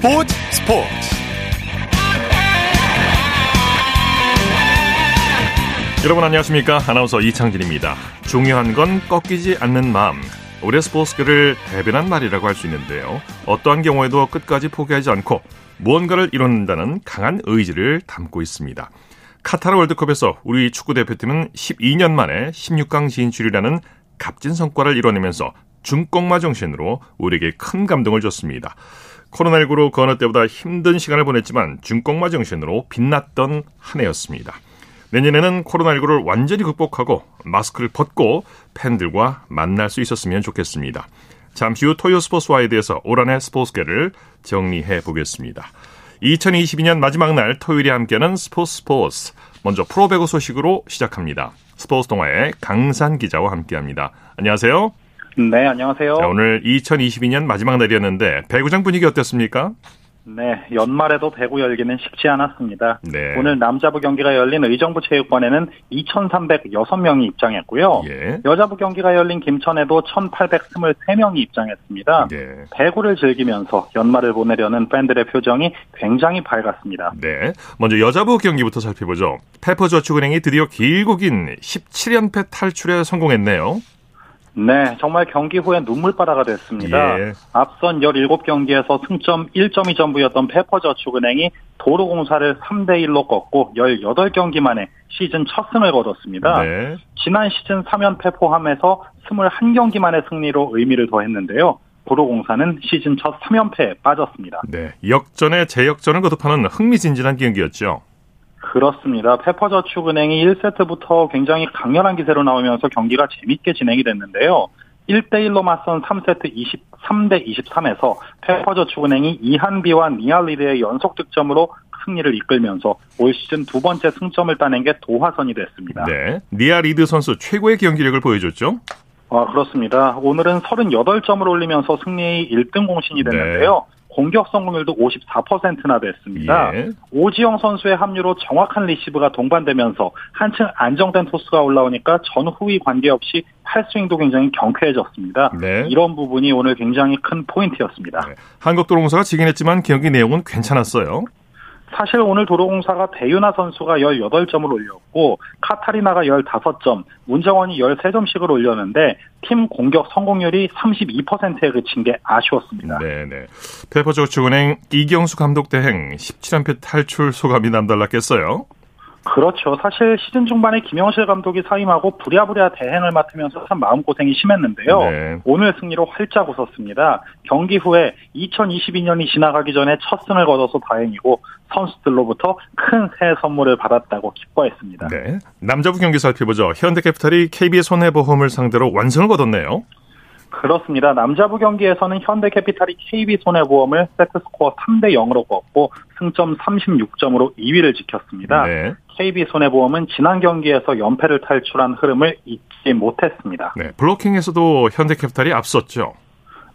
스포츠 스포츠. 여러분 안녕하십니까? 아나운서 이창진입니다. 중요한 건 꺾이지 않는 마음. 올해 스포츠계를 대변한 말이라고 할 수 있는데요. 어떠한 경우에도 끝까지 포기하지 않고 무언가를 이룬다는 강한 의지를 담고 있습니다. 카타르 월드컵에서 우리 축구대표팀은 12년 만에 16강 진출이라는 값진 성과를 이뤄내면서 중꺾마 정신으로 우리에게 큰 감동을 줬습니다. 코로나19로 그 어느 때보다 힘든 시간을 보냈지만 중꺾마 정신으로 빛났던 한 해였습니다. 내년에는 코로나19를 완전히 극복하고 마스크를 벗고 팬들과 만날 수 있었으면 좋겠습니다. 잠시 후 토요 스포츠와에 대해서 올 한해 스포츠계를 정리해 보겠습니다. 2022년 마지막 날 토요일에 함께하는 스포츠 스포츠. 먼저 프로배구 소식으로 시작합니다. 스포츠 동화의 강산 기자와 함께합니다. 안녕하세요. 네, 안녕하세요. 자, 오늘 2022년 마지막 날이었는데 배구장 분위기 어땠습니까? 네, 연말에도 배구 열기는 쉽지 않았습니다. 네. 오늘 남자부 경기가 열린 의정부 체육관에는 2,306명이 입장했고요. 예. 여자부 경기가 열린 김천에도 1,823명이 입장했습니다. 네. 배구를 즐기면서 연말을 보내려는 팬들의 표정이 굉장히 밝았습니다. 네. 먼저 여자부 경기부터 살펴보죠. 페퍼저축은행이 드디어 길고 긴 17연패 탈출에 성공했네요. 네, 정말 경기 후에 눈물바다가 됐습니다. 예. 앞선 17경기에서 승점 1점이 전부였던 페퍼저축은행이 도로공사를 3대1로 꺾고 18경기 만에 시즌 첫 승을 거뒀습니다. 네. 지난 시즌 3연패 포함해서 21경기 만의 승리로 의미를 더했는데요. 도로공사는 시즌 첫 3연패에 빠졌습니다. 네. 역전에 재역전을 거듭하는 흥미진진한 경기였죠. 그렇습니다. 페퍼저축은행이 1세트부터 굉장히 강렬한 기세로 나오면서 경기가 재밌게 진행이 됐는데요. 1대1로 맞선 3세트 23대 23에서 페퍼저축은행이 이한비와 니아 리드의 연속 득점으로 승리를 이끌면서 올 시즌 두 번째 승점을 따낸 게 도화선이 됐습니다. 네. 니아 리드 선수 최고의 경기력을 보여줬죠. 아, 그렇습니다. 오늘은 38점을 올리면서 승리의 1등 공신이 됐는데요. 네. 공격 성공률도 54%나 됐습니다. 예. 오지영 선수의 합류로 정확한 리시브가 동반되면서 한층 안정된 토스가 올라오니까 전후위 관계없이 팔스윙도 굉장히 경쾌해졌습니다. 네. 이런 부분이 오늘 굉장히 큰 포인트였습니다. 네. 한국 도로공사가 지긴 했지만 경기 내용은 괜찮았어요. 사실 오늘 도로공사가 대윤아 선수가 18점을 올렸고 카타리나가 15점, 문정원이 13점씩을 올렸는데 팀 공격 성공률이 32%에 그친 게 아쉬웠습니다. 네네. 페퍼저축은행 이경수 감독 대행 17연패 탈출 소감이 남달랐겠어요. 그렇죠. 사실 시즌 중반에 김영실 감독이 사임하고 부랴부랴 대행을 맡으면서 참 마음고생이 심했는데요. 네. 오늘 승리로 활짝 웃었습니다. 경기 후에 2022년이 지나가기 전에 첫 승을 거둬서 다행이고 선수들로부터 큰 새 선물을 받았다고 기뻐했습니다. 네. 남자부 경기 살펴보죠. 현대캐피탈이 KB 손해보험을 상대로 완승을 거뒀네요. 그렇습니다. 남자부 경기에서는 현대캐피탈이 KB손해보험을 세트스코어 3대 0으로 꺾고 승점 36점으로 2위를 지켰습니다. 네. KB손해보험은 지난 경기에서 연패를 탈출한 흐름을 잊지 못했습니다. 네. 블로킹에서도 현대캐피탈이 앞섰죠.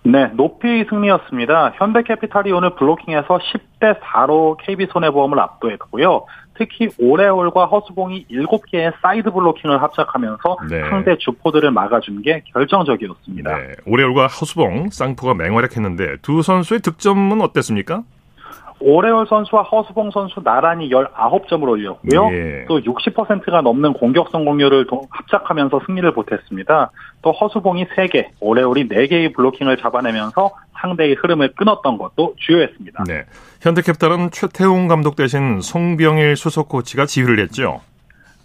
네, 높이 승리였습니다. 현대캐피탈이 오늘 블로킹에서 10대 4로 KB손해보험을 압도했고요. 특히 오레올과 허수봉이 7개의 사이드 블로킹을 합작하면서 네. 상대 주포들을 막아준 게 결정적이었습니다. 네. 오레올과 허수봉, 쌍포가 맹활약했는데 두 선수의 득점은 어땠습니까? 오레올 선수와 허수봉 선수 나란히 19점을 올렸고요. 예. 또 60%가 넘는 공격 성공률을 도- 합작하면서 승리를 보탰습니다. 또 허수봉이 3개, 오레올이 4개의 블로킹을 잡아내면서 상대의 흐름을 끊었던 것도 주요했습니다. 네. 현대캐피탈은 최태웅 감독 대신 송병일 수석 코치가 지휘를 했죠.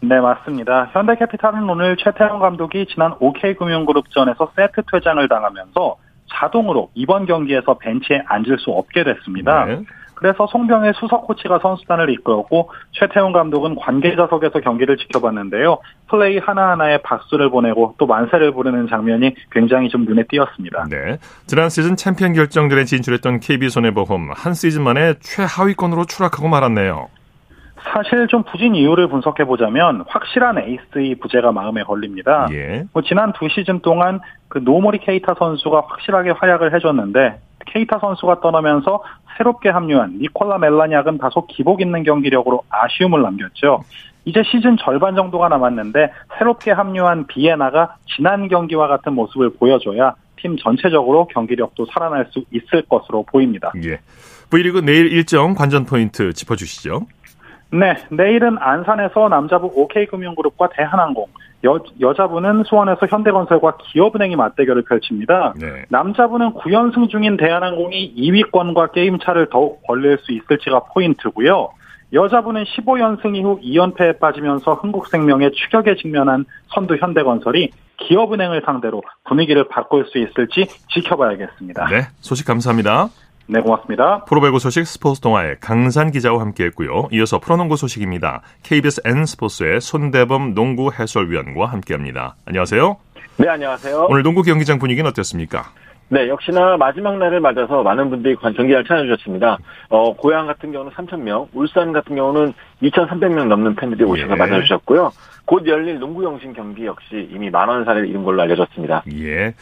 네, 맞습니다. 현대캐피탈은 오늘 최태형 감독이 지난 OK금융그룹전에서 세트 퇴장을 당하면서 자동으로 이번 경기에서 벤치에 앉을 수 없게 됐습니다. 네. 그래서 송병의 수석 코치가 선수단을 이끌었고 최태훈 감독은 관계자석에서 경기를 지켜봤는데요. 플레이 하나하나에 박수를 보내고 또 만세를 부르는 장면이 굉장히 좀 눈에 띄었습니다. 네. 지난 시즌 챔피언 결정전에 진출했던 KB손해보험 한 시즌 만에 최하위권으로 추락하고 말았네요. 사실 좀 부진 이유를 분석해 보자면 확실한 에이스의 부재가 마음에 걸립니다. 예. 뭐 지난 두 시즌 동안 그 노우모리 케이타 선수가 확실하게 활약을 해줬는데 케이타 선수가 떠나면서 새롭게 합류한 니콜라 멜라냑은 다소 기복 있는 경기력으로 아쉬움을 남겼죠. 이제 시즌 절반 정도가 남았는데 새롭게 합류한 비에나가 지난 경기와 같은 모습을 보여줘야 팀 전체적으로 경기력도 살아날 수 있을 것으로 보입니다. 예. V리그 내일 일정 관전 포인트 짚어주시죠. 네, 내일은 안산에서 남자부 OK금융그룹과 대한항공, 여, 여자부는 수원에서 현대건설과 기업은행이 맞대결을 펼칩니다. 네. 남자부는 9연승 중인 대한항공이 2위권과 게임차를 더욱 벌릴 수 있을지가 포인트고요. 여자부는 15연승 이후 2연패에 빠지면서 흥국생명의 추격에 직면한 선두 현대건설이 기업은행을 상대로 분위기를 바꿀 수 있을지 지켜봐야겠습니다. 네, 소식 감사합니다. 네, 고맙습니다. 프로배구 소식 스포츠 동아의 강산 기자와 함께했고요. 이어서 프로농구 소식입니다. KBS N 스포츠의 손대범 농구 해설위원과 함께합니다. 안녕하세요. 네, 안녕하세요. 오늘 농구 경기장 분위기는 어땠습니까? 네, 역시나 마지막 날을 맞아서 많은 분들이 경기장을 찾아주셨습니다. 어, 고향 같은 경우는 3,000명, 울산 같은 경우는 2,300명 넘는 팬들이 오셔서 예. 맞아주셨고요. 곧 열릴 농구 영신 경기 역시 이미 만원 사례를 이룬 걸로 알려졌습니다. 예.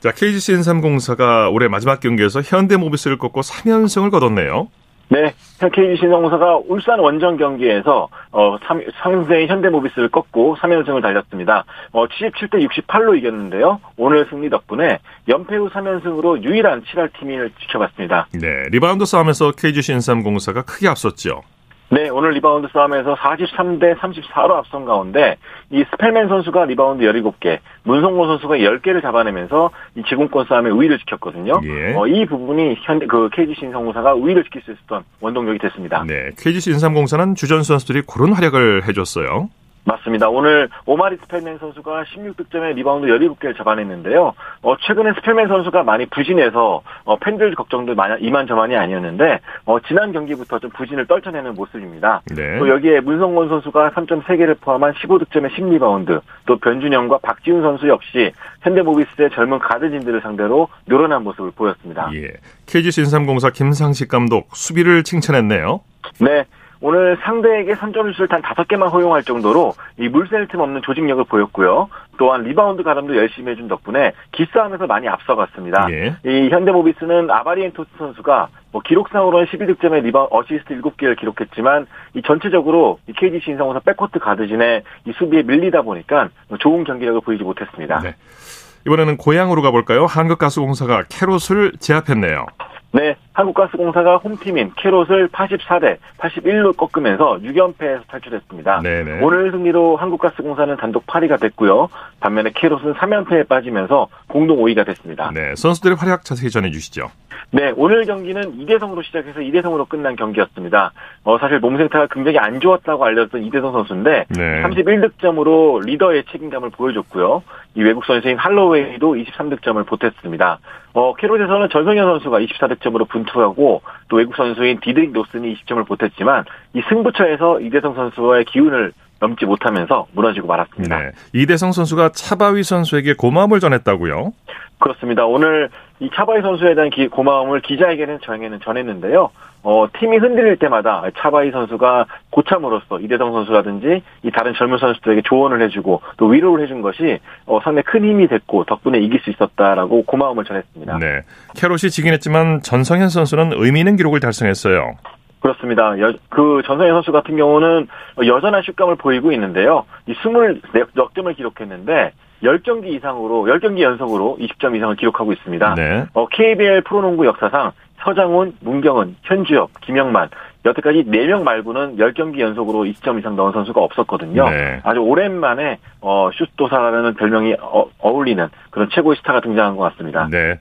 자, KGC N3공사가 올해 마지막 경기에서 현대모비스를 꺾고 3연승을 거뒀네요. 네, KGC N공사가 울산 원정 경기에서 어, 상대의 현대모비스를 꺾고 3연승을 달렸습니다. 어, 77대 68로 이겼는데요. 오늘 승리 덕분에 연패 후 3연승으로 유일한 7할 팀을 지켜봤습니다. 네, 리바운드 싸움에서 KGC 인삼공사가 크게 앞섰죠. 네, 오늘 리바운드 싸움에서 43대 34로 앞선 가운데 이 스펠맨 선수가 리바운드 17개, 문성곤 선수가 10개를 잡아내면서 이 제공권 싸움에 우위를 지켰거든요. 예. 어, 이 부분이 현대 그 KGC 인삼공사가 우위를 지킬 수 있었던 원동력이 됐습니다. 네, KGC 인삼공사는 주전 선수들이 그런 활약을 해줬어요. 맞습니다. 오늘 오마리 스펠맨 선수가 16득점에 리바운드 17개를 잡아냈는데요. 어, 최근에 스펠맨 선수가 많이 부진해서 어, 팬들 걱정도 많이, 이만저만이 아니었는데 어, 지난 경기부터 좀 부진을 떨쳐내는 모습입니다. 네. 또 여기에 문성곤 선수가 3.3개를 포함한 15득점에 10리바운드, 또 변준형과 박지훈 선수 역시 현대모비스의 젊은 가드진들을 상대로 노련한 모습을 보였습니다. 예. KGC 인삼공사 김상식 감독 수비를 칭찬했네요. 네. 오늘 상대에게 3점 슛을 단 5개만 허용할 정도로 이 물샐 틈 없는 조직력을 보였고요. 또한 리바운드 가담도 열심히 해준 덕분에 기싸움에서 많이 앞서갔습니다. 예. 이 현대모비스는 아바리엔토스 선수가 뭐 기록상으로는 12득점에 리바 어시스트 7개를 기록했지만 이 전체적으로 이 KGC 인삼공사 백코트 가드진의 이 수비에 밀리다 보니까 좋은 경기력을 보이지 못했습니다. 네. 이번에는 고양으로 가볼까요? 한국가스공사가 캐롯을 제압했네요. 네, 한국가스공사가 홈팀인 캐롯을 84대 81로 꺾으면서 6연패에서 탈출했습니다. 네네. 오늘 승리로 한국가스공사는 단독 8위가 됐고요. 반면에 캐롯은 3연패에 빠지면서 공동 5위가 됐습니다. 네, 선수들의 활약 자세히 전해주시죠. 네, 오늘 경기는 2대0으로 시작해서 2대0으로 끝난 경기였습니다. 어, 사실 몸 상태가 굉장히 안 좋았다고 알려졌던 이대성 선수인데 네. 31득점으로 리더의 책임감을 보여줬고요. 이 외국 선수인 할로웨이도 23득점을 보탰습니다. 어, 캐롯에서는 전성현 선수가 24득점으로 분투하고 또 외국 선수인 디드릭 노슨이 20점을 보탰지만 이 승부처에서 이대성 선수와의 기운을 넘지 못하면서 무너지고 말았습니다. 네. 이대성 선수가 차바위 선수에게 고마움을 전했다고요? 그렇습니다. 오늘 이 차바위 선수에 대한 기, 고마움을 기자에게는 저에게는 전했는데요. 어, 팀이 흔들릴 때마다 차바이 선수가 고참으로서 이대성 선수라든지 이 다른 젊은 선수들에게 조언을 해주고 또 위로를 해준 것이 어, 상당히 큰 힘이 됐고 덕분에 이길 수 있었다라고 고마움을 전했습니다. 네. 캐롯이 지긴 했지만 전성현 선수는 의미 있는 기록을 달성했어요. 그렇습니다. 여, 그 전성현 선수 같은 경우는 여전한 슛감을 보이고 있는데요. 이 24점을 기록했는데 10경기 이상으로 10경기 연속으로 20점 이상을 기록하고 있습니다. 네. 어, KBL 프로농구 역사상 서장훈, 문경은, 현주엽, 김영만 여태까지 4명 말고는 10경기 연속으로 20점 이상 넣은 선수가 없었거든요. 네. 아주 오랜만에 어, 슛도사라는 별명이 어, 울리는 그런 최고의 스타가 등장한 것 같습니다. 네.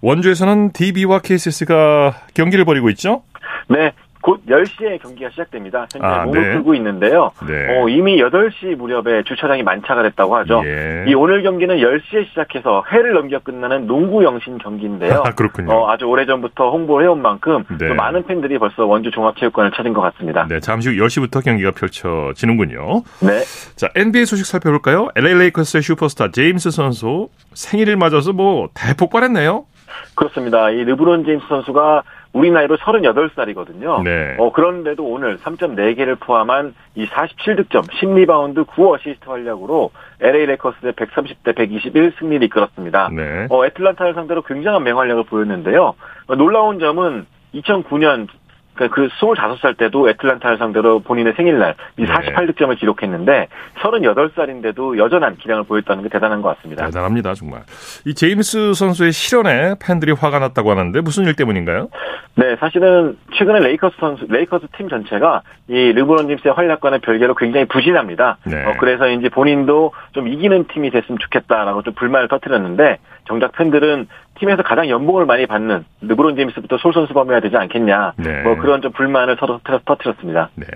원주에서는 DB와 KCS가 경기를 벌이고 있죠? 네. 곧 10시에 경기가 시작됩니다. 현재 아, 몸을 네. 풀고 있는데요. 네. 어, 이미 8시 무렵에 주차장이 만차가 됐다고 하죠. 예. 이 오늘 경기는 10시에 시작해서 해를 넘겨 끝나는 농구 영신 경기인데요. 아, 그렇군요. 어, 아주 오래전부터 홍보를 해온 만큼 네. 많은 팬들이 벌써 원주 종합체육관을 찾은 것 같습니다. 네, 잠시 후 10시부터 경기가 펼쳐지는군요. 네. 자, NBA 소식 살펴볼까요? LA 레이커스의 슈퍼스타 제임스 선수 생일을 맞아서 뭐 대폭발했네요. 그렇습니다. 이 르브론 제임스 선수가 우리 나이로 38살이거든요. 네. 어, 그런데도 오늘 3.4개를 포함한 이 47득점, 10리바운드, 9어시스트 활약으로 LA 레이커스의 130대 121 승리를 이끌었습니다. 네. 어, 애틀란타를 상대로 굉장한 맹활약을 보였는데요. 어, 놀라운 점은 2009년 그러니까 그 25살 때도 애틀란타를 상대로 본인의 생일날 이 48득점을 기록했는데 38살인데도 여전한 기량을 보였다는 게 대단한 것 같습니다. 대단합니다, 정말. 이 제임스 선수의 실언에 팬들이 화가 났다고 하는데 무슨 일 때문인가요? 네, 사실은 최근에 레이커스 선수, 레이커스 팀 전체가 이 르브론 제임스의 활약과는 별개로 굉장히 부진합니다. 네. 어, 그래서 이제 본인도 좀 이기는 팀이 됐으면 좋겠다라고 좀 불만을 터뜨렸는데 정작 팬들은 팀에서 가장 연봉을 많이 받는 르브론 제임스부터 솔 선수범해야 되지 않겠냐. 네. 뭐 그런 좀 불만을 서로 터뜨렸습니다. 네.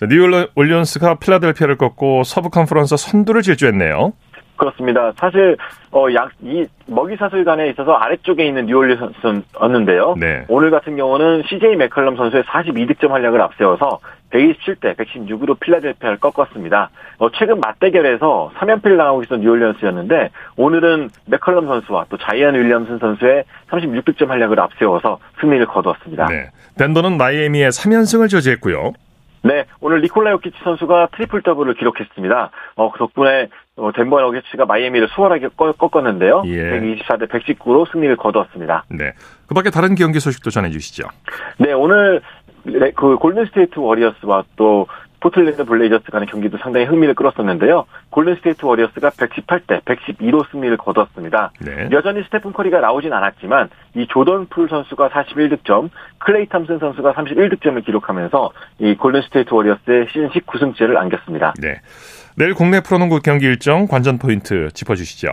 뉴올리언스가 필라델피아를 꺾고 서부 컨퍼런스 선두를 질주했네요. 그렇습니다. 사실 어약이 먹이 사슬 간에 있어서 아래쪽에 있는 뉴올리언스였는데요. 네. 오늘 같은 경우는 CJ 맥컬럼 선수의 42득점 활약을 앞세워서 127대 116으로 필라델피아를 꺾었습니다. 어, 최근 맞대결에서 3연패를 당하고 있었던 뉴올리언스였는데 오늘은 맥컬럼 선수와 또 자이언 윌리엄슨 선수의 36득점 활약을 앞세워서 승리를 거두었습니다. 네. 덴버는 마이애미의 3연승을 저지했고요. 네, 오늘 니콜라 요키치 선수가 트리플 더블을 기록했습니다. 어, 그 덕분에 어, 덴버 너게츠가 마이애미를 수월하게 꺾었는데요. 예. 124대 119로 승리를 거두었습니다. 네. 그 밖에 다른 경기 소식도 전해주시죠. 네, 오늘 그 골든스테이트 워리어스와 또 포틀랜드 블레이저스 간의 경기도 상당히 흥미를 끌었었는데요. 골든스테이트 워리어스가 118대 112로 승리를 거뒀습니다. 네. 여전히 스테픈 커리가 나오진 않았지만 이 조던 풀 선수가 41득점, 클레이 탐슨 선수가 31득점을 기록하면서 이 골든스테이트 워리어스의 시즌 19승째를 안겼습니다. 네. 내일 국내 프로농구 경기 일정 관전 포인트 짚어주시죠.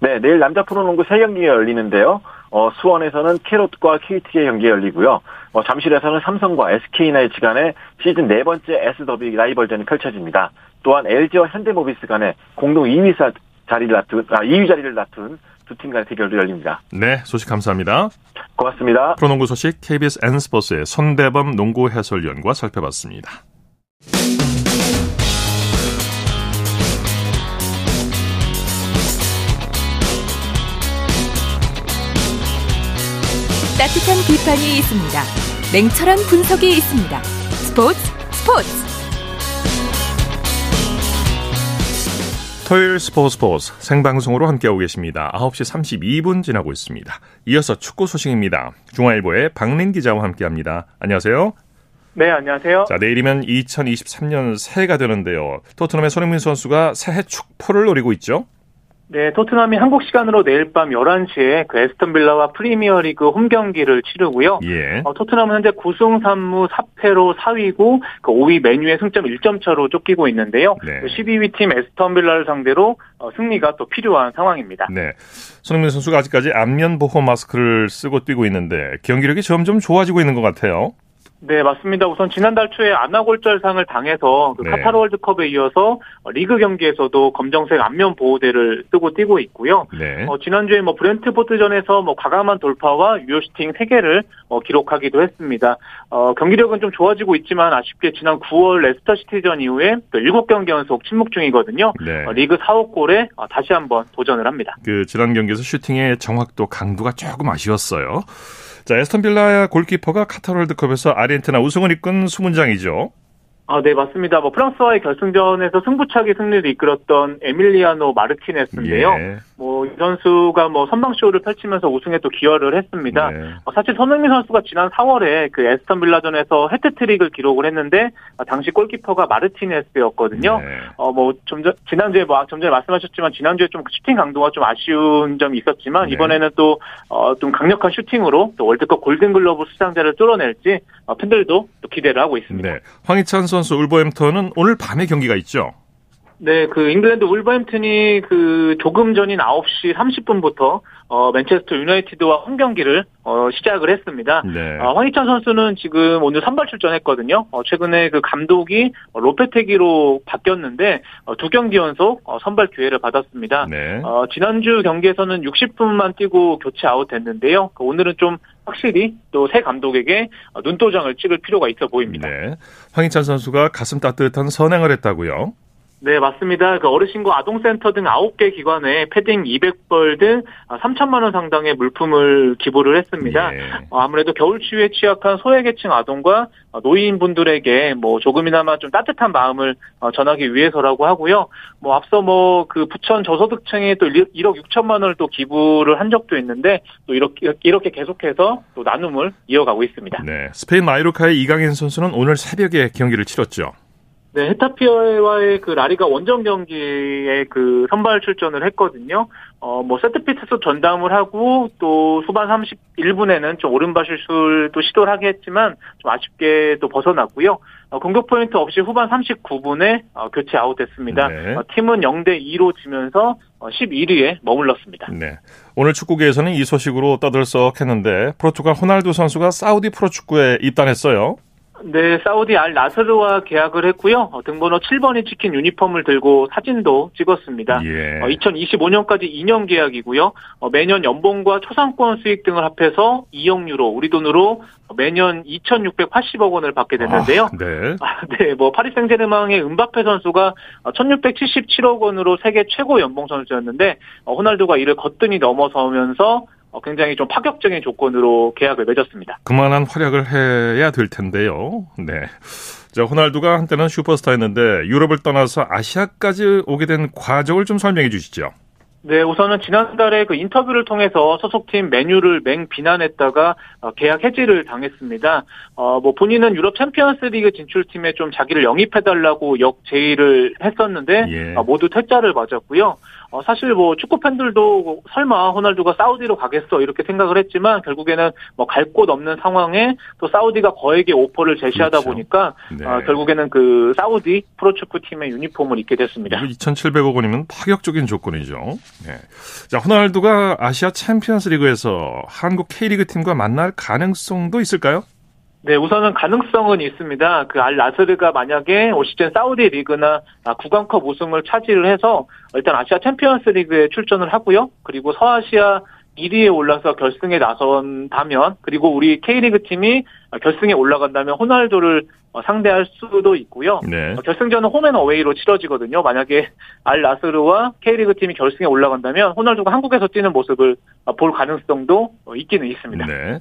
네, 내일 남자 프로농구 3경기가 열리는데요. 어, 수원에서는 캐롯과 KT의 경기가 열리고요. 어, 잠실에서는 삼성과 SK나이츠 간의 시즌 네 번째 S더비 라이벌전이 펼쳐집니다. 또한 LG와 현대모비스 간의 공동 2위 자리를 다툰, 아, 2위 자리를 다툰 두 팀 간의 대결도 열립니다. 네, 소식 감사합니다. 고맙습니다. 프로농구 소식 KBS N스포츠의 손대범 농구 해설위원과 살펴봤습니다. 따뜻한 비판이 있습니다. 냉철한 분석이 있습니다. 스포츠 스포츠 토요일 스포츠 스포츠 생방송으로 함께하고 계십니다. 9시 32분 지나고 있습니다. 이어서 축구 소식입니다. 중화일보의 박린 기자와 함께합니다. 안녕하세요. 네, 안녕하세요. 자, 내일이면 2023년 새해가 되는데요. 토트넘의 손흥민 선수가 새해 축포를 노리고 있죠? 네, 토트넘이 한국 시간으로 내일 밤 11시에 그 에스턴 빌라와 프리미어리그 홈 경기를 치르고요. 예. 어, 토트넘은 현재 9승 3무 4패로 4위고 그 5위 메뉴의 승점 1점 차로 쫓기고 있는데요. 네. 12위 그팀 에스턴 빌라를 상대로 어, 승리가 또 필요한 상황입니다. 네. 손흥민 선수가 아직까지 안면 보호 마스크를 쓰고 뛰고 있는데 경기력이 점점 좋아지고 있는 것 같아요. 네, 맞습니다. 우선 지난달 초에 안와골절상을 당해서 그 네. 카타르 월드컵에 이어서 리그 경기에서도 검정색 안면 보호대를 쓰고 뛰고 있고요. 네. 어, 지난주에 뭐 브렌트포트전에서 뭐 과감한 돌파와 유효 슈팅 3개를 어, 기록하기도 했습니다. 어, 경기력은 좀 좋아지고 있지만 아쉽게 지난 9월 레스터 시티전 이후에 또 7경기 연속 침묵 중이거든요. 네. 어, 리그 4호 골에 어, 다시 한번 도전을 합니다. 그 지난 경기에서 슈팅의 정확도 강도가 조금 아쉬웠어요. 자, 애스턴 빌라 골키퍼가 카타르 월드컵에서 아르헨티나 우승을 이끈 수문장이죠. 아, 네, 맞습니다. 뭐 프랑스와의 결승전에서 승부차기 승리를 이끌었던 에밀리아노 마르티네스인데요. 예. 뭐 이 선수가 뭐 선방 쇼를 펼치면서 우승에 또 기여를 했습니다. 네. 어, 사실 손흥민 선수가 지난 4월에 그 애스턴 빌라전에서 해트트릭을 기록을 했는데 어, 당시 골키퍼가 마르티네스였거든요. 네. 어뭐 지난주에 뭐 좀 전에 말씀하셨지만 지난주에 좀 슈팅 강도가 좀 아쉬운 점이 있었지만 네. 이번에는 또 어 좀 강력한 슈팅으로 또 월드컵 골든글러브 수상자를 뚫어낼지 어, 팬들도 또 기대를 하고 있습니다. 네. 황희찬 선수 울버햄턴은 오늘 밤에 경기가 있죠. 네, 그 잉글랜드 울버햄튼이 그 조금 전인 9시 30분부터 어 맨체스터 유나이티드와 홈 경기를 어 시작을 했습니다. 네. 어, 황희찬 선수는 지금 오늘 선발 출전했거든요. 어 최근에 그 감독이 로페테기로 바뀌었는데 어, 두 경기 연속 어, 선발 기회를 받았습니다. 네. 어 지난주 경기에서는 60분만 뛰고 교체 아웃됐는데요. 그 오늘은 좀 확실히 또 새 감독에게 눈도장을 찍을 필요가 있어 보입니다. 네. 황희찬 선수가 가슴 따뜻한 선행을 했다고요? 네, 맞습니다. 그 어르신과 아동센터 등 9개 기관에 패딩 200벌 등 3천만 원 상당의 물품을 기부를 했습니다. 예. 어, 아무래도 겨울 추위에 취약한 소외계층 아동과 노인분들에게 뭐 조금이나마 좀 따뜻한 마음을 어, 전하기 위해서라고 하고요. 뭐 앞서 뭐 그 부천 저소득층에 또 1억 6천만 원을 또 기부를 한 적도 있는데 또 이렇게 이렇게 계속해서 또 나눔을 이어가고 있습니다. 네, 스페인 마요르카의 이강인 선수는 오늘 새벽에 경기를 치렀죠. 네, 헤타페와의 그 라리가 원정 경기에 그 선발 출전을 했거든요. 어, 뭐 세트피스에서 전담을 하고 또 후반 31분에는 좀 오른발 슛도 시도를 하긴 했지만 좀 아쉽게 또 벗어났고요. 어, 공격 포인트 없이 후반 39분에 어, 교체 아웃됐습니다. 네. 어, 팀은 0대 2로 지면서 11위에 어, 머물렀습니다. 네. 오늘 축구계에서는 이 소식으로 떠들썩 했는데 포르투갈 호날두 선수가 사우디 프로축구에 입단했어요. 네, 사우디 알 나스르와 계약을 했고요. 어, 등번호 7번이 찍힌 유니폼을 들고 사진도 찍었습니다. 예. 어, 2025년까지 2년 계약이고요. 어, 매년 연봉과 초상권 수익 등을 합해서 2억 유로, 우리 돈으로 매년 2,680억 원을 받게 됐는데요. 아, 네. 아, 네, 뭐 파리 생제르맹의 은바페 선수가 1,677억 원으로 세계 최고 연봉 선수였는데 어, 호날두가 이를 거뜬히 넘어서면서 어, 굉장히 좀 파격적인 조건으로 계약을 맺었습니다. 그만한 활약을 해야 될 텐데요. 네. 자, 호날두가 한때는 슈퍼스타였는데 유럽을 떠나서 아시아까지 오게 된 과정을 좀 설명해 주시죠. 네, 우선은 지난달에 그 인터뷰를 통해서 소속팀 맨유를 맹 비난했다가 어, 계약 해지를 당했습니다. 어, 뭐 본인은 유럽 챔피언스 리그 진출팀에 좀 자기를 영입해달라고 역제의를 했었는데 예. 어, 모두 퇴짜를 맞았고요. 어, 사실 뭐 축구 팬들도 설마 호날두가 사우디로 가겠어 이렇게 생각을 했지만 결국에는 뭐 갈 곳 없는 상황에 또 사우디가 거액의 오퍼를 제시하다 그렇죠. 보니까 네. 어, 결국에는 그 사우디 프로축구 팀의 유니폼을 입게 됐습니다. 2,700억 원이면 파격적인 조건이죠. 네. 자, 호날두가 아시아 챔피언스 리그에서 한국 K리그 팀과 만날 가능성도 있을까요? 네, 우선은 가능성은 있습니다. 그 알 나스르가 만약에 올 시즌 사우디 리그나 국왕컵 우승을 차지를 해서 일단 아시아 챔피언스 리그에 출전을 하고요. 그리고 서아시아 1위에 올라서 결승에 나선다면 그리고 우리 K리그 팀이 결승에 올라간다면 호날두를 상대할 수도 있고요. 네. 결승전은 홈앤어웨이로 치러지거든요. 만약에 알 나스르와 K리그 팀이 결승에 올라간다면 호날두가 한국에서 뛰는 모습을 볼 가능성도 있기는 있습니다. 네.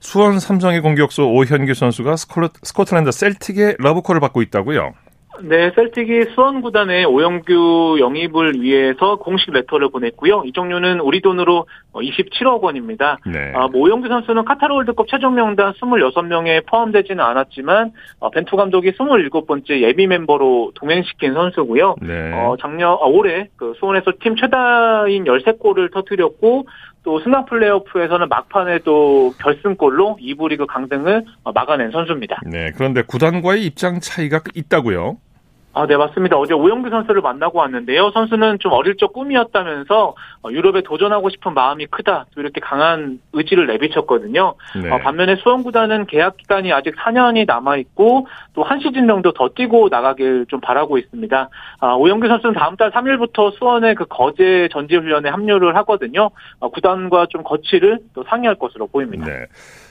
수원 삼성의 공격수 오현규 선수가 스코틀랜드 셀틱의 러브콜을 받고 있다고요? 네, 셀틱이 수원 구단에 오영규 영입을 위해서 공식 레터를 보냈고요. 이 종류는 우리 돈으로 27억 원입니다. 네. 아, 뭐 오영규 선수는 카타르 월드컵 최종 명단 26명에 포함되지는 않았지만 어, 벤투 감독이 27번째 예비 멤버로 동행시킨 선수고요. 네. 어, 작년 아, 올해 그 수원에서 팀 최다인 13골을 터뜨렸고 또 승강 플레이오프에서는 막판에 또 결승골로 2부 리그 강등을 막아낸 선수입니다. 네, 그런데 구단과의 입장 차이가 있다고요? 아, 네, 맞습니다. 어제 오영규 선수를 만나고 왔는데요. 선수는 좀 어릴 적 꿈이었다면서 어, 유럽에 도전하고 싶은 마음이 크다. 또 이렇게 강한 의지를 내비쳤거든요. 네. 어, 반면에 수원구단은 계약 기간이 아직 4년이 남아있고 또 한 시즌 정도 더 뛰고 나가길 좀 바라고 있습니다. 아, 오영규 선수는 다음 달 3일부터 수원의 그 거제 전지훈련에 합류를 하거든요. 어, 구단과 좀 거치를 또 상의할 것으로 보입니다. 네.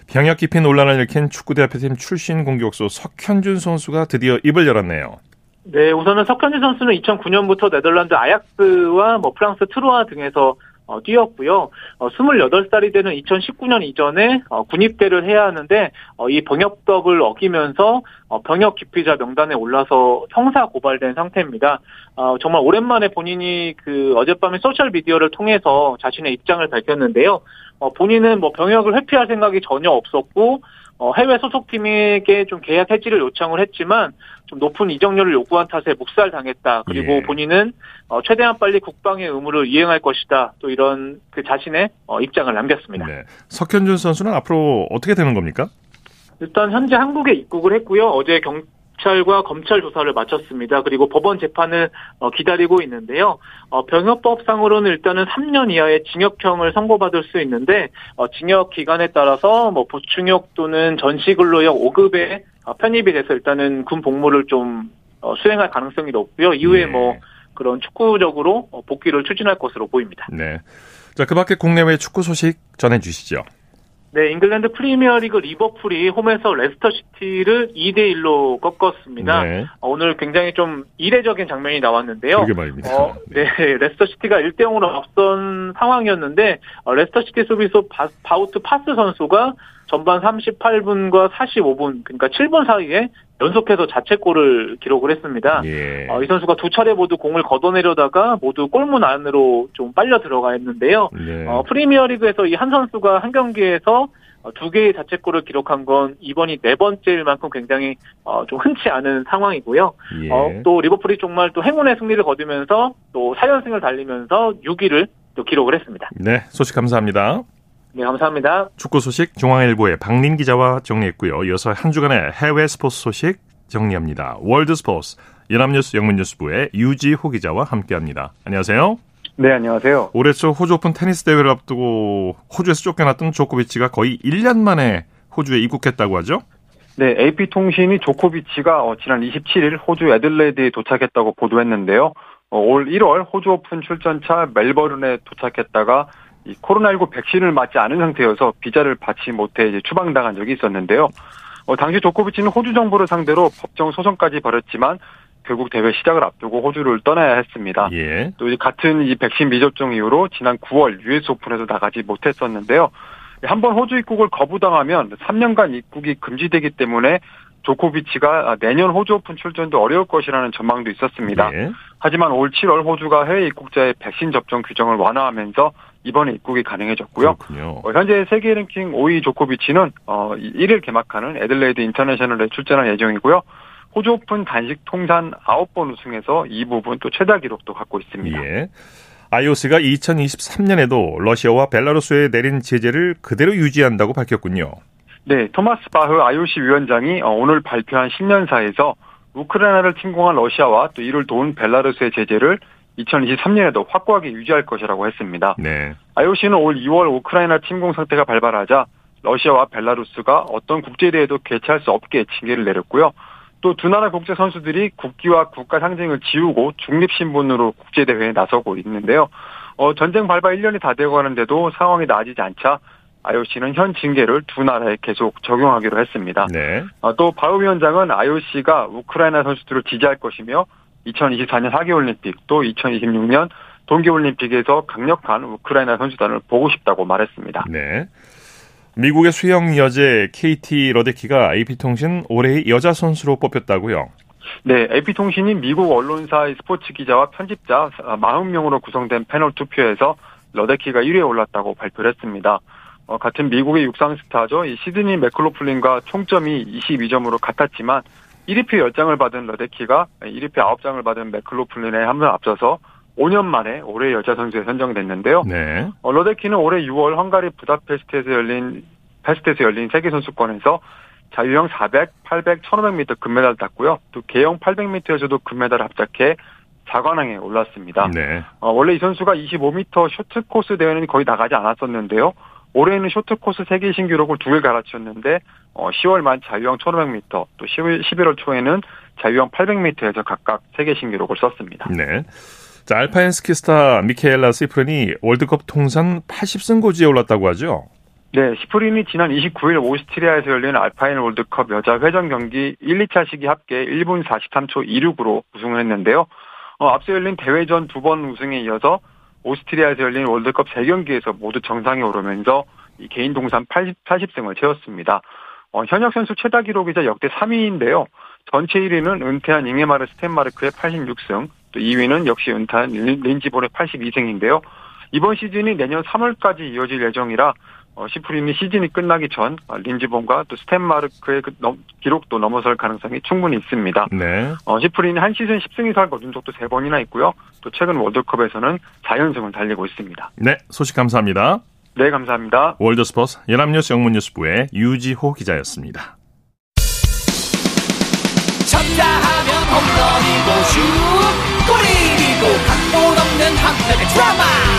병역 기피 논란을 일으킨 축구대표팀 출신 공격수 석현준 선수가 드디어 입을 열었네요. 네, 우선은 석현지 선수는 2009년부터 네덜란드 아약스와 뭐 프랑스 트루아 등에서 어, 뛰었고요. 어, 28살이 되는 2019년 이전에 어, 군입대를 해야 하는데 어, 이 병역법을 어기면서 어, 병역 기피자 명단에 올라서 형사 고발된 상태입니다. 어, 정말 오랜만에 본인이 그 어젯밤에 소셜 미디어를 통해서 자신의 입장을 밝혔는데요. 어, 본인은 뭐 병역을 회피할 생각이 전혀 없었고 어, 해외 소속팀에게 좀 계약 해지를 요청을 했지만 좀 높은 이적료를 요구한 탓에 묵살당했다. 그리고 예. 본인은 어, 최대한 빨리 국방의 의무를 이행할 것이다. 또 이런 그 자신의 어, 입장을 남겼습니다. 네. 석현준 선수는 앞으로 어떻게 되는 겁니까? 일단 현재 한국에 입국을 했고요. 어제 경, 경찰과 검찰 조사를 마쳤습니다. 그리고 법원 재판을 어, 기다리고 있는데요. 어, 병역법상으로는 일단은 3년 이하의 징역형을 선고받을 수 있는데 어, 징역 기간에 따라서 뭐 보충역 또는 전시근로역 5급에 편입이 돼서 일단은 군 복무를 좀 수행할 가능성이 높고요. 이후에 네. 뭐 그런 축구적으로 복귀를 추진할 것으로 보입니다. 네. 자, 그 밖에 국내외 축구 소식 전해 주시죠. 네, 잉글랜드 프리미어리그 리버풀이 홈에서 레스터 시티를 2대 1로 꺾었습니다. 네. 어, 오늘 굉장히 좀 이례적인 장면이 나왔는데요. 그게 말입니다. 어, 네, 레스터 시티가 1대 0으로 앞선 상황이었는데 어, 레스터 시티 수비수 바, 바우트 파스 선수가 전반 38분과 45분 그러니까 7분 사이에 연속해서 자책골을 기록을 했습니다. 예. 어, 이 선수가 두 차례 모두 공을 걷어내려다가 모두 골문 안으로 좀 빨려 들어갔는데요. 네. 어, 프리미어리그에서 이 한 선수가 한 경기에서 어, 두 개의 자책골을 기록한 건 이번이 네 번째일 만큼 굉장히 어, 좀 흔치 않은 상황이고요. 예. 어, 또 리버풀이 정말 또 행운의 승리를 거두면서 또 4연승을 달리면서 6위를 또 기록을 했습니다. 네, 소식 감사합니다. 네, 감사합니다. 축구 소식 중앙일보의 박린 기자와 정리했고요. 이어서 한 주간의 해외 스포츠 소식 정리합니다. 월드 스포츠 연합뉴스 영문뉴스부의 유지호 기자와 함께합니다. 안녕하세요. 네, 안녕하세요. 올해 초 호주 오픈 테니스 대회를 앞두고 호주에서 쫓겨났던 조코비치가 거의 1년 만에 호주에 입국했다고 하죠? 네, AP통신이 조코비치가 어, 지난 27일 호주 애들레이드에 도착했다고 보도했는데요. 어, 올 1월 호주 오픈 출전차 멜버른에 도착했다가 이 코로나19 백신을 맞지 않은 상태여서 비자를 받지 못해 이제 추방당한 적이 있었는데요. 어, 당시 조코비치는 호주 정부를 상대로 법정 소송까지 벌였지만 결국 대회 시작을 앞두고 호주를 떠나야 했습니다. 예. 또 같은 이 백신 미접종 이후로 지난 9월 US 오픈에서 나가지 못했었는데요. 한 번 호주 입국을 거부당하면 3년간 입국이 금지되기 때문에 조코비치가 내년 호주 오픈 출전도 어려울 것이라는 전망도 있었습니다. 예. 하지만 올 7월 호주가 해외 입국자의 백신 접종 규정을 완화하면서 이번에 입국이 가능해졌고요. 어, 현재 세계 랭킹 5위 조코비치는 어, 1일 개막하는 애들레이드 인터내셔널에 출전할 예정이고요. 호주 오픈 단식 통산 9번 우승해서 이 부문 또 최다 기록도 갖고 있습니다. 예. IOC가 2023년에도 러시아와 벨라루스에 내린 제재를 그대로 유지한다고 밝혔군요. 네, 토마스 바흐 IOC 위원장이 어, 오늘 발표한 신년사에서 우크라이나를 침공한 러시아와 또 이를 도운 벨라루스의 제재를 2023년에도 확고하게 유지할 것이라고 했습니다. 네. IOC는 올 2월 우크라이나 침공 상태가 발발하자 러시아와 벨라루스가 어떤 국제대회도 개최할 수 없게 징계를 내렸고요. 또 두 나라 국제 선수들이 국기와 국가 상징을 지우고 중립 신분으로 국제 대회에 나서고 있는데요. 어, 전쟁 발발 1년이 다 되어 가는데도 상황이 나아지지 않자 IOC는 현 징계를 두 나라에 계속 적용하기로 했습니다. 네. 어, 또 바우 위원장은 IOC가 우크라이나 선수들을 지지할 것이며 2024년 하계올림픽 또 2026년 동계올림픽에서 강력한 우크라이나 선수단을 보고 싶다고 말했습니다. 네. 미국의 수영 여제 KT 러데키가 AP통신 올해의 여자 선수로 뽑혔다고요? 네, AP통신이 미국 언론사의 스포츠 기자와 편집자 40명으로 구성된 패널 투표에서 러데키가 1위에 올랐다고 발표를 했습니다. 어, 같은 미국의 육상 스타죠. 이 시드니 맥클로플린과 총점이 22점으로 같았지만 1위표 10장을 받은 러데키가 1위표 9장을 받은 맥클로플린에 한 표 앞서서 5년 만에 올해 여자 선수에 선정됐는데요. 네. 어, 러데키는 올해 6월 헝가리 부다페스트에서 열린 페스트에서 열린 세계 선수권에서 자유형 400, 800, 1500m 금메달 땄고요. 또 계영 800m에서도 금메달을 합작해 4관왕에 올랐습니다. 네. 어, 원래 이 선수가 25m short course 대회는 거의 나가지 않았었는데요. 올해는 short course 세계 신기록을 두 개 갈아치웠는데 어, 10월 말 자유형 1500m 또 11, 11월 초에는 자유형 800m에서 각각 세계 신기록을 썼습니다. 네. 자, 알파인 스키스타 미카엘라 시프린이 월드컵 통산 80승 고지에 올랐다고 하죠? 네, 시프린이 지난 29일 오스트리아에서 열린 알파인 월드컵 여자 회전 경기 1, 2차 시기 합계 1분 43초 26으로 우승을 했는데요. 어, 앞서 열린 대회전 두 번 우승에 이어서 오스트리아에서 열린 월드컵 3경기에서 모두 정상에 오르면서 이 개인 동산 80, 80승을 채웠습니다. 어, 현역 선수 최다 기록이자 역대 3위인데요. 전체 1위는 은퇴한 잉에마르 스탠마르크의 86승, 또 2위는 역시 은퇴한 린지볼의 82승인데요. 이번 시즌이 내년 3월까지 이어질 예정이라 어, 시프린이 시즌이 끝나기 전 어, 린지본과 또 스탠마르크의 그 넘, 기록도 넘어설 가능성이 충분히 있습니다. 네. 어, 시프린이 한 시즌 10승 이상을 거둔 적도 3번이나 있고요. 또 최근 월드컵에서는 4연승을 달리고 있습니다. 네, 소식 감사합니다. 네, 감사합니다. 월드스포츠 연합뉴스 영문뉴스부의 유지호 기자였습니다. 쳤다 하면 홈런이고 슛 골이고 각본 없는 한편의 드라마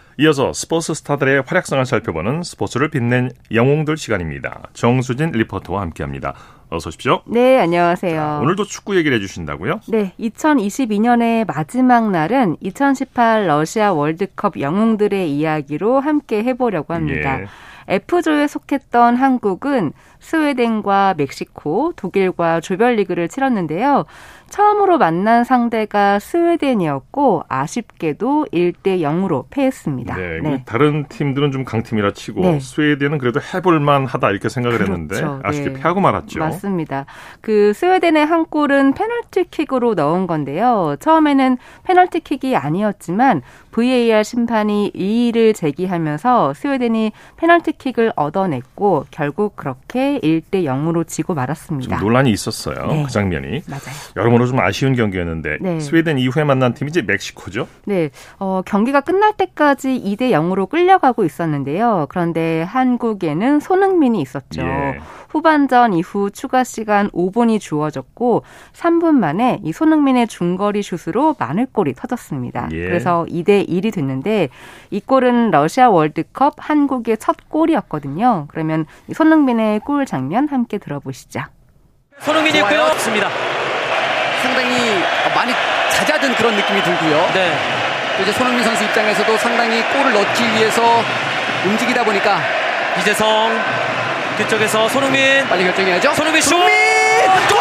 이어서 스포츠 스타들의 활약상을 살펴보는 스포츠를 빛낸 영웅들 시간입니다. 정수진 리포터와 함께합니다. 어서 오십시오. 네, 안녕하세요. 자, 오늘도 축구 얘기를 해주신다고요? 네, 2022년의 마지막 날은 2018 러시아 월드컵 영웅들의 이야기로 함께 해보려고 합니다. 예. F조에 속했던 한국은 스웨덴과 멕시코, 독일과 조별리그를 치렀는데요. 처음으로 만난 상대가 스웨덴이었고 아쉽게도 1대 0으로 패했습니다. 네, 네. 다른 팀들은 좀 강팀이라 치고 네. 스웨덴은 그래도 해볼만 하다 이렇게 생각을 그렇죠. 했는데 아쉽게 네. 패하고 말았죠. 맞습니다. 그 스웨덴의 한 골은 페널티킥으로 넣은 건데요. 처음에는 페널티킥이 아니었지만 VAR 심판이 이의를 제기하면서 스웨덴이 페널티 킥을 얻어냈고 결국 그렇게 1대 0으로 지고 말았습니다. 좀 논란이 있었어요. 네. 그 장면이. 맞아요. 여러모로 좀 아쉬운 경기였는데 네. 스웨덴 이후에 만난 팀이 이제 멕시코죠? 네. 어, 경기가 끝날 때까지 2대 0으로 끌려가고 있었는데요. 그런데 한국에는 손흥민이 있었죠. 예. 후반전 이후 추가 시간 5분이 주어졌고 3분 만에 이 손흥민의 중거리 슛으로 마늘골이 터졌습니다. 예. 그래서 2대 1이 됐는데 이 골은 러시아 월드컵 한국의 첫골 이었거든요. 그러면 이 손흥민의 골 장면 함께 들어보시죠. 손흥민이 있고요. 습니다 상당히 많이 잦아든 그런 느낌이 들고요. 네. 이제 손흥민 선수 입장에서도 상당히 골을 넣기 위해서 움직이다 보니까 이재성 뒤쪽에서 손흥민 빨리 결정해야죠. 손흥민 슛! 손흥민! 골!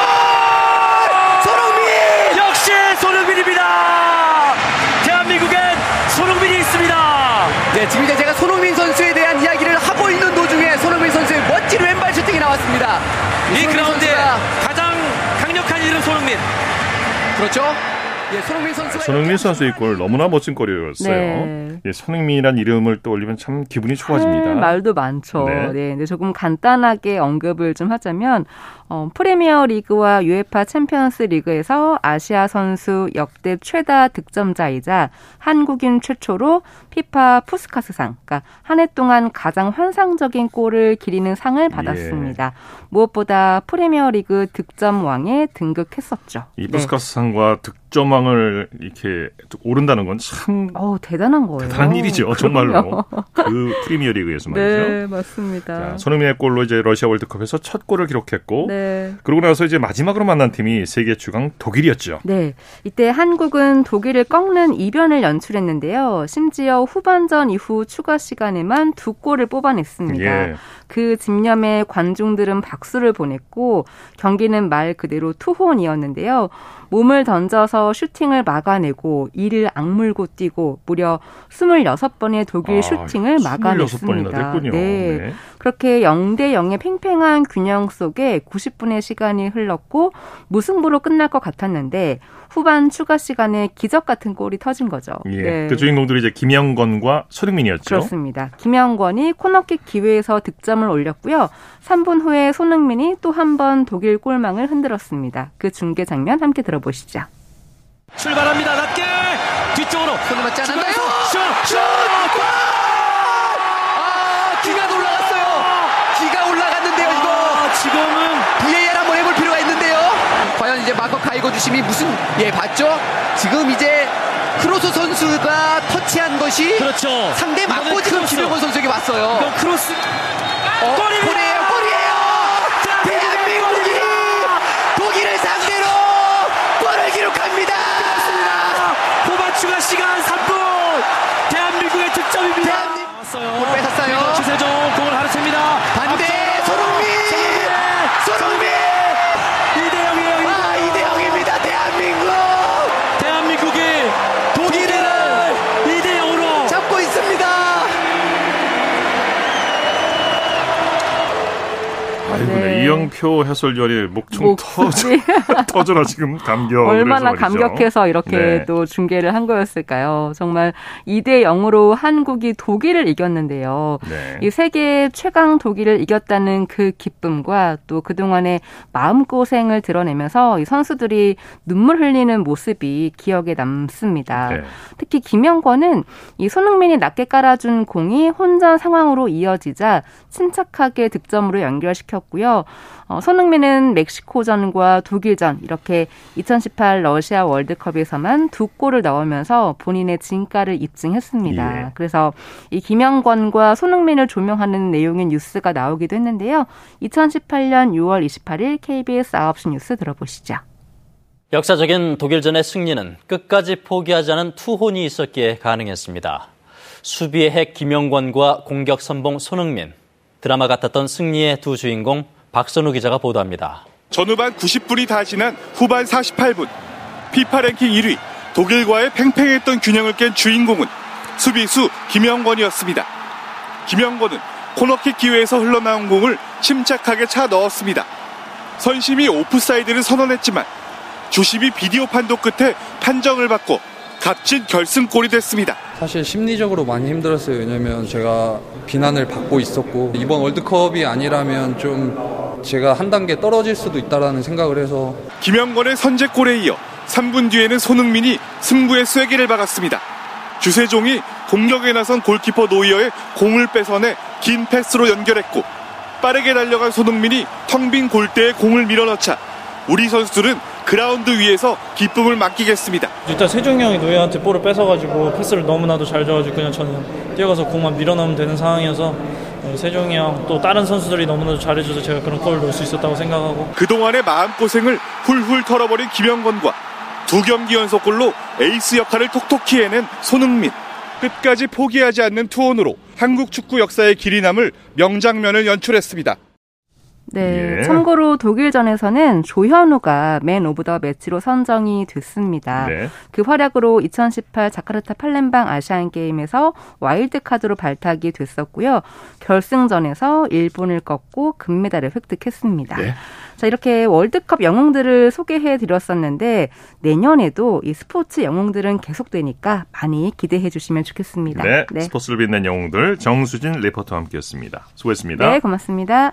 손흥민! 역시 손흥민입니다. 대한민국엔 손흥민이 있습니다. 네, 지금 이제 제가 손흥민 선수에 이 그라운드에 가장 강력한 이름 손흥민. 그렇죠. 예, 손흥민 선수 손흥민 선수의 골 너무나 멋진 골이었어요. 네. 예, 손흥민이란 이름을 떠올리면 참 기분이 좋아집니다. 말도 많죠. 네. 네. 근데 조금 간단하게 언급을 좀 하자면 어, 프리미어 리그와 유에파 챔피언스 리그에서 아시아 선수 역대 최다 득점자이자 한국인 최초로 피파 푸스카스상, 그러니까 한 해 동안 가장 환상적인 골을 기리는 상을 예. 받았습니다. 예. 무엇보다 프리미어 리그 득점왕에 등극했었죠. 이 푸스카스상과 네. 득점왕을 이렇게 오른다는 건 참 어, 대단한 거예요. 대단한 일이죠, 정말로. 그 프리미어 리그에서 말이죠. 네, 맞습니다. 자, 손흥민의 골로 이제 러시아 월드컵에서 첫 골을 기록했고 네. 네. 그러고 나서 이제 마지막으로 만난 팀이 세계 주강 독일이었죠. 네. 이때 한국은 독일을 꺾는 이변을 연출했는데요. 심지어 후반전 이후 추가 시간에만 두 골을 뽑아냈습니다. 예. 그 집념에 관중들은 박수를 보냈고 경기는 말 그대로 투혼이었는데요. 몸을 던져서 슈팅을 막아내고 이를 악물고 뛰고 무려 26번의 독일 아, 슈팅을 막아냈습니다. 네. 네. 그렇게 0대 0의 팽팽한 균형 속에 90 분의 시간이 흘렀고 무승부로 끝날 것 같았는데 후반 추가 시간에 기적 같은 골이 터진 거죠. 예. 네. 그 주인공들이 이제 김영건과 손흥민이었죠. 그렇습니다. 김영건이 코너킥 기회에서 득점을 올렸고요. 3분 후에 손흥민이 또 한 번 독일 골망을 흔들었습니다. 그 중계 장면 함께 들어보시죠. 출발합니다. 낮게 뒤쪽으로 손을 맞지 않았 마커 가이거 주심이 무슨 예 봤죠? 지금 이제 크로스 선수가 터치한 것이 그렇죠. 상대 맞고 지금 김영건 선수에게 왔어요. 이건 크로스 어, 골이에요, 골이에요. 대한민국이 독일을 상대로 골을 기록합니다. 후반 추가 시간 3분. 대한민국의 득점입니다. 대한민국 골 뺏었어요. 추세종 공을 가르칩니다. 네. 이영표 해설위원이 목청 터져, 터져라 지금 감격. 얼마나 감격해서 이렇게 네. 또 중계를 한 거였을까요? 정말 2대 0으로 한국이 독일을 이겼는데요. 네. 이 세계 최강 독일을 이겼다는 그 기쁨과 또 그동안의 마음고생을 드러내면서 이 선수들이 눈물 흘리는 모습이 기억에 남습니다. 네. 특히 김영권은 이 손흥민이 낮게 깔아준 공이 혼전 상황으로 이어지자 침착하게 득점으로 연결시켰고 있었고요. 어, 손흥민은 멕시코전과 독일전 이렇게 2018 러시아 월드컵에서만 두 골을 넣으면서 본인의 진가를 입증했습니다. 예. 그래서 이 김영권과 손흥민을 조명하는 내용의 뉴스가 나오기도 했는데요. 2018년 6월 28일 KBS 9시 뉴스 들어보시죠. 역사적인 독일전의 승리는 끝까지 포기하지 않은 투혼이 있었기에 가능했습니다. 수비의 핵 김영권과 공격 선봉 손흥민. 드라마 같았던 승리의 두 주인공 박선우 기자가 보도합니다. 전후반 90분이 다 지난 후반 48분. 피파 랭킹 1위 독일과의 팽팽했던 균형을 깬 주인공은 수비수 김영권이었습니다. 김영권은 코너킥 기회에서 흘러나온 공을 침착하게 차 넣었습니다. 선심이 오프사이드를 선언했지만 주심이 비디오 판독 끝에 판정을 받고 값진 결승골이 됐습니다. 사실 심리적으로 많이 힘들었어요. 왜냐면 제가 비난을 받고 있었고 이번 월드컵이 아니라면 좀 제가 한 단계 떨어질 수도 있다라는 생각을 해서 김영건의 선제골에 이어 3분 뒤에는 손흥민이 승부의 쐐기를 박았습니다. 주세종이 공격에 나선 골키퍼 노이어의 공을 뺏어내 긴 패스로 연결했고 빠르게 달려간 손흥민이 텅 빈 골대에 공을 밀어넣자 우리 선수들은 그라운드 위에서 기쁨을 만끽했습니다. 일단 세종이 형이 노이어한테 볼을 뺏어가지고 패스를 너무나도 잘 줘가지고 그냥 저는 뛰어가서 공만 밀어넣으면 되는 상황이어서 어, 세종이 형 또 다른 선수들이 너무나도 잘해줘서 제가 그런 골을 넣을 수 있었다고 생각하고 그동안의 마음고생을 훌훌 털어버린 김영권과 두 경기 연속골로 에이스 역할을 톡톡히 해낸 손흥민 끝까지 포기하지 않는 투혼으로 한국 축구 역사에 길이 남을 명장면을 연출했습니다. 네. 예. 참고로 독일전에서는 조현우가 man of the match로 선정이 됐습니다. 네. 그 활약으로 2018 자카르타 팔렘방 아시안 게임에서 와일드 카드로 발탁이 됐었고요. 결승전에서 일본을 꺾고 금메달을 획득했습니다. 네. 자, 이렇게 월드컵 영웅들을 소개해 드렸었는데 내년에도 이 스포츠 영웅들은 계속되니까 많이 기대해 주시면 좋겠습니다. 네. 네. 스포츠를 빛낸 영웅들 정수진 리포터와 함께했습니다. 수고했습니다. 네, 고맙습니다.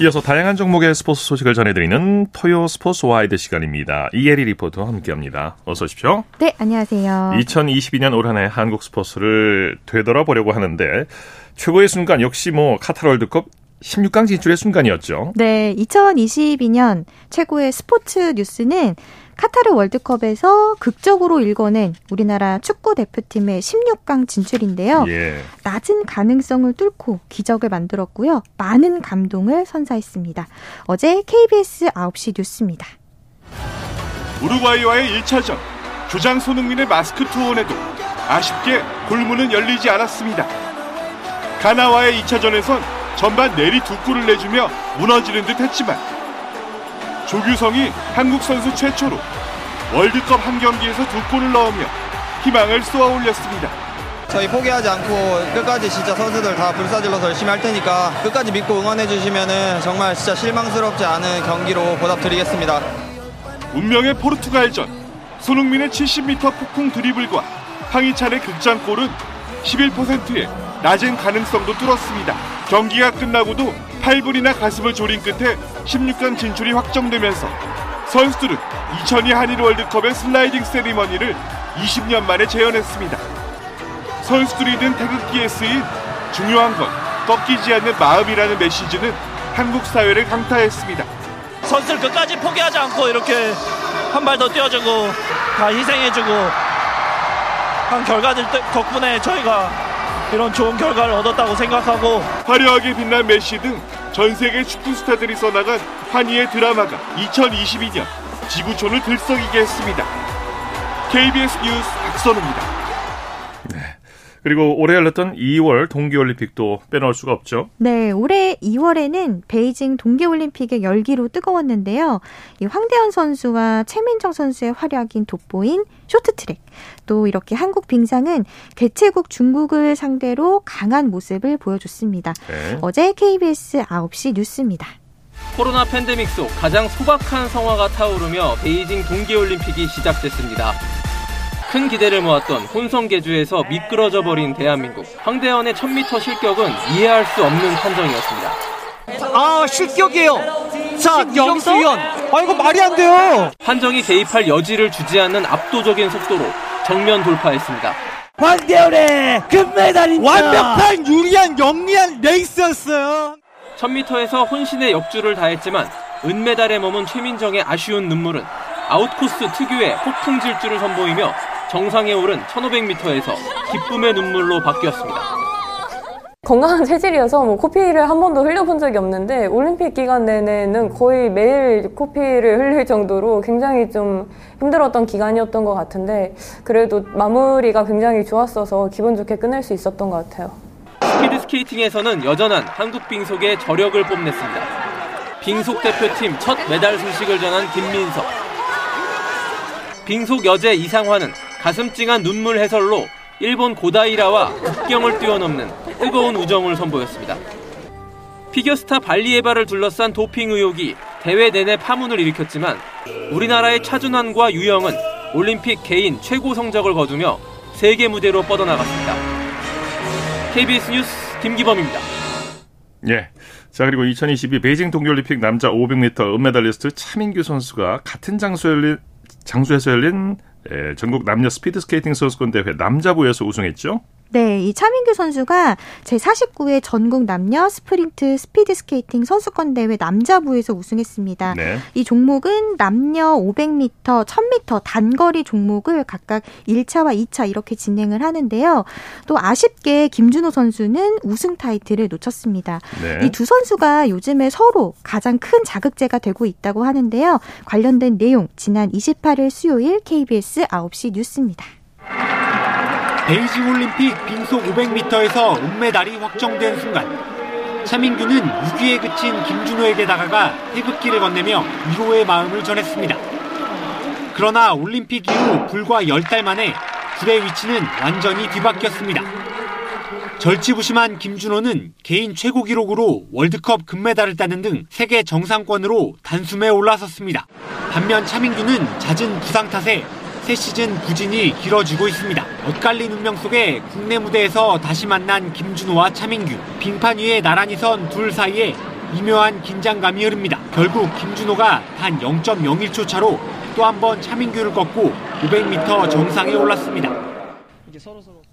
이어서 다양한 종목의 스포츠 소식을 전해드리는 토요 스포츠 와이드 시간입니다. 이혜리 리포터와 함께합니다. 어서 오십시오. 네, 안녕하세요. 2022년 올 한해 한국 스포츠를 되돌아보려고 하는데 최고의 순간 역시 뭐 카타르 월드컵 16강 진출의 순간이었죠. 네, 2022년 최고의 스포츠 뉴스는 카타르 월드컵에서 극적으로 일궈낸 우리나라 축구 대표팀의 16강 진출인데요. 예. 낮은 가능성을 뚫고 기적을 만들었고요. 많은 감동을 선사했습니다. 어제 KBS 9시 뉴스입니다. 우루과이와의 1차전 주장 손흥민의 마스크 투혼에도 아쉽게 골문은 열리지 않았습니다. 가나와의 2차전에선 전반 내리 두 골을 내주며 무너지는 듯 했지만 조규성이 한국 선수 최초로 월드컵 한 경기에서 두 골을 넣으며 희망을 쏘아 올렸습니다. 저희 포기하지 않고 끝까지 진짜 선수들 다 불사질러서 열심히 할 테니까 끝까지 믿고 응원해 주시면 정말 진짜 실망스럽지 않은 경기로 보답드리겠습니다. 운명의 포르투갈전 손흥민의 70m 폭풍 드리블과 황희찬의 극장골은 11%의 낮은 가능성도 뚫었습니다. 경기가 끝나고도 8분이나 가슴을 졸인 끝에 16강 진출이 확정되면서 선수들은 2002 한일 월드컵의 슬라이딩 세리머니를 20년 만에 재현했습니다. 선수들이 든 태극기에 쓰인 중요한 건 꺾이지 않는 마음이라는 메시지는 한국 사회를 강타했습니다. 선수들 끝까지 포기하지 않고 이렇게 한 발 더 뛰어주고 다 희생해주고 한 결과들 덕분에 저희가 이런 좋은 결과를 얻었다고 생각하고 화려하게 빛난 메시 등 전 세계 축구 스타들이 써나간 한이의 드라마가 2022년 지구촌을 들썩이게 했습니다. KBS 뉴스 박선우입니다. 네. 그리고 올해 열렸던 2월 동계올림픽도 빼놓을 수가 없죠. 네, 올해 2월에는 베이징 동계올림픽의 열기로 뜨거웠는데요. 이 황대현 선수와 최민정 선수의 활약인 돋보인 쇼트트랙. 또 이렇게 한국 빙상은 개최국 중국을 상대로 강한 모습을 보여줬습니다. 네. 어제 KBS 9시 뉴스입니다. 코로나 팬데믹 속 가장 소박한 성화가 타오르며 베이징 동계올림픽이 시작됐습니다. 큰 기대를 모았던 혼성계주에서 미끄러져 버린 대한민국. 황대현의 1000m 실격은 이해할 수 없는 판정이었습니다. 아 실격이에요. 자 여기서 위원. 아 이거 말이 안 돼요. 판정이 개입할 여지를 주지 않는 압도적인 속도로 정면 돌파했습니다. 황대현의 금메달입니다. 완벽한 유리한 영리한 레이스였어요. 1000m에서 혼신의 역주를 다했지만 은메달에 머문 최민정의 아쉬운 눈물은 아웃코스 특유의 폭풍 질주를 선보이며 정상에 오른 1500m에서 기쁨의 눈물로 바뀌었습니다. 건강한 체질이어서 뭐 코피를 한 번도 흘려본 적이 없는데 올림픽 기간 내내는 거의 매일 코피를 흘릴 정도로 굉장히 좀 힘들었던 기간이었던 것 같은데 그래도 마무리가 굉장히 좋았어서 기분 좋게 끝낼 수 있었던 것 같아요. 스피드 스케이팅에서는 여전한 한국 빙속의 저력을 뽐냈습니다. 빙속 대표팀 첫 메달 소식을 전한 김민석. 빙속 여제 이상화는 가슴 찡한 눈물 해설로 일본 고다이라와 국경을 뛰어넘는 뜨거운 우정을 선보였습니다. 피겨스타 발리에바를 둘러싼 도핑 의혹이 대회 내내 파문을 일으켰지만 우리나라의 차준환과 유영은 올림픽 개인 최고 성적을 거두며 세계 무대로 뻗어나갔습니다. KBS 뉴스 김기범입니다. 예. 자, 그리고 2022 베이징 동계올림픽 남자 500m 은메달리스트 차민규 선수가 같은 장소에 열린, 장소에서 열린 예, 전국 남녀 스피드 스케이팅 선수권 대회 남자부에서 우승했죠. 네, 이 차민규 선수가 제49회 전국 남녀 스프린트 스피드 스케이팅 선수권 대회 남자부에서 우승했습니다. 네. 이 종목은 남녀 500m, 1000m 단거리 종목을 각각 1차와 2차 이렇게 진행을 하는데요. 또 아쉽게 김준호 선수는 우승 타이틀을 놓쳤습니다. 네. 이 두 선수가 요즘에 서로 가장 큰 자극제가 되고 있다고 하는데요. 관련된 내용 지난 28일 수요일 KBS 9시 뉴스입니다. 베이징 올림픽 빙속 500m에서 은메달이 확정된 순간 차민규는 6위에 그친 김준호에게 다가가 태극기를 건네며 위로의 마음을 전했습니다. 그러나 올림픽 이후 불과 10달 만에 불의 위치는 완전히 뒤바뀌었습니다. 절치부심한 김준호는 개인 최고 기록으로 월드컵 금메달을 따는 등 세계 정상권으로 단숨에 올라섰습니다. 반면 차민규는 잦은 부상 탓에 새 시즌 부진이 길어지고 있습니다. 엇갈린 운명 속에 국내 무대에서 다시 만난 김준호와 차민규. 빙판 위에 나란히 선 둘 사이에 미묘한 긴장감이 흐릅니다. 결국 김준호가 단 0.01초 차로 또 한 번 차민규를 꺾고 500m 정상에 올랐습니다.